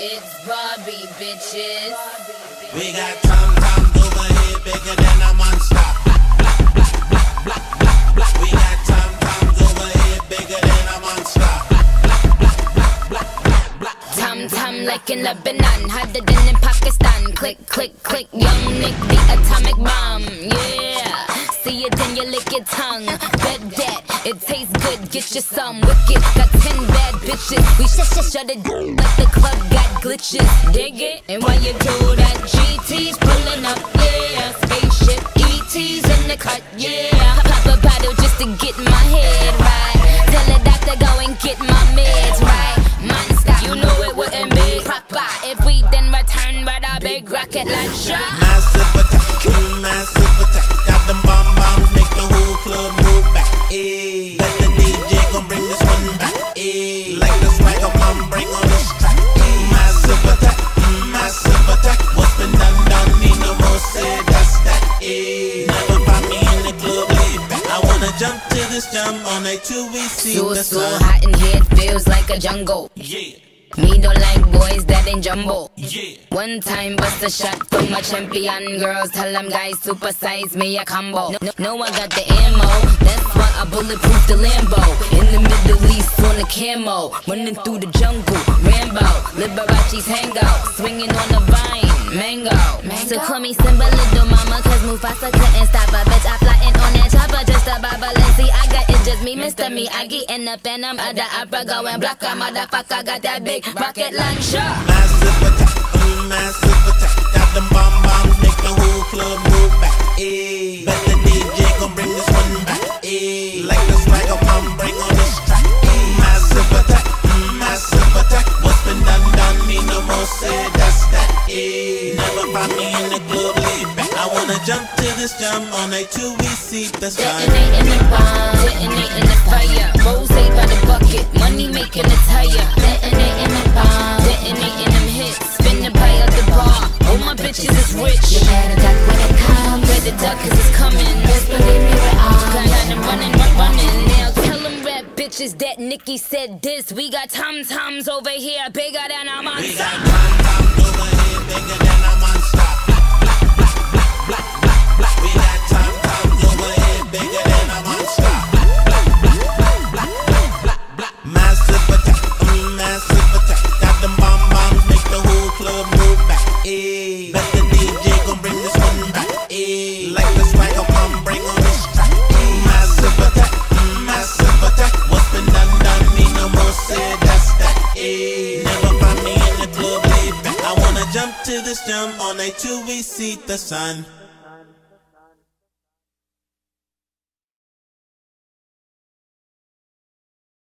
It's Barbie, bitches. We got tom toms over here bigger than a monster. We got tom toms over here bigger than a monster. Tum tum like in Lebanon, harder than in Pakistan. Click, click, click, young Nick, the atomic bomb. Yeah, see it then you lick your tongue. Bet that it tastes good, get you some wicked. Got ten bad bitches, we shut shut shut it down like the club got glitches. Dig it? And while you do that, GT's pulling up, yeah. Spaceship ET's in the cut, yeah. Pop a bottle just to get my head right. Tell the doctor go and get my meds right. Monster, you know it wouldn't be proper if we then return with a big rocket launcher. Massive attack, massive jump to this jump on a two we see So, the so hot in here, it feels like a jungle. Yeah, Me don't like boys that ain't jumbo. yeah. One time bust a shot from my champion. Girls tell them guys supersize me a combo. No, no one got the ammo. That's why I bulletproof the Lambo. In the Middle East on the camo. Running through the jungle. Rambo. Liberace's hangout. Swinging on the vine. Mango. So call me Simba little mama. Cause Mufasa couldn't stop a bitch. I flying on that just me. Miyagi. In the phantom of the opera. Going block a motherfucker. Got that big rocket launcher. Massive attack, mm, massive attack. Got them bomb bombs, make the whole club move back. Ayy, bet the DJ gon' bring this one back. Ayy, like the swagger bomb, bring on this track. Ayy, massive attack, mm, massive attack. What's been done, done, me no more said, that's that. Ayy, never find me in the club laid back. I wanna jump to this jump on a two we see the bitches is rich. You better duck when it comes. Better duck cause it's coming. Just believe me, we're on. Got them running, run, running. Now tell them rap bitches that Nikki said this. We got tom toms over here, bigger than a monster. We got tom toms over here bigger than a monster. Ayy, bet the DJ gon' bring this one back. Ayy, like the swagger bomb, bring on this track. Ayy, massive attack, massive attack. What's been done, done, me no more said, that's that. Ayy, never find me in the club laid back. I wanna jump to this jump on a two we see the sun.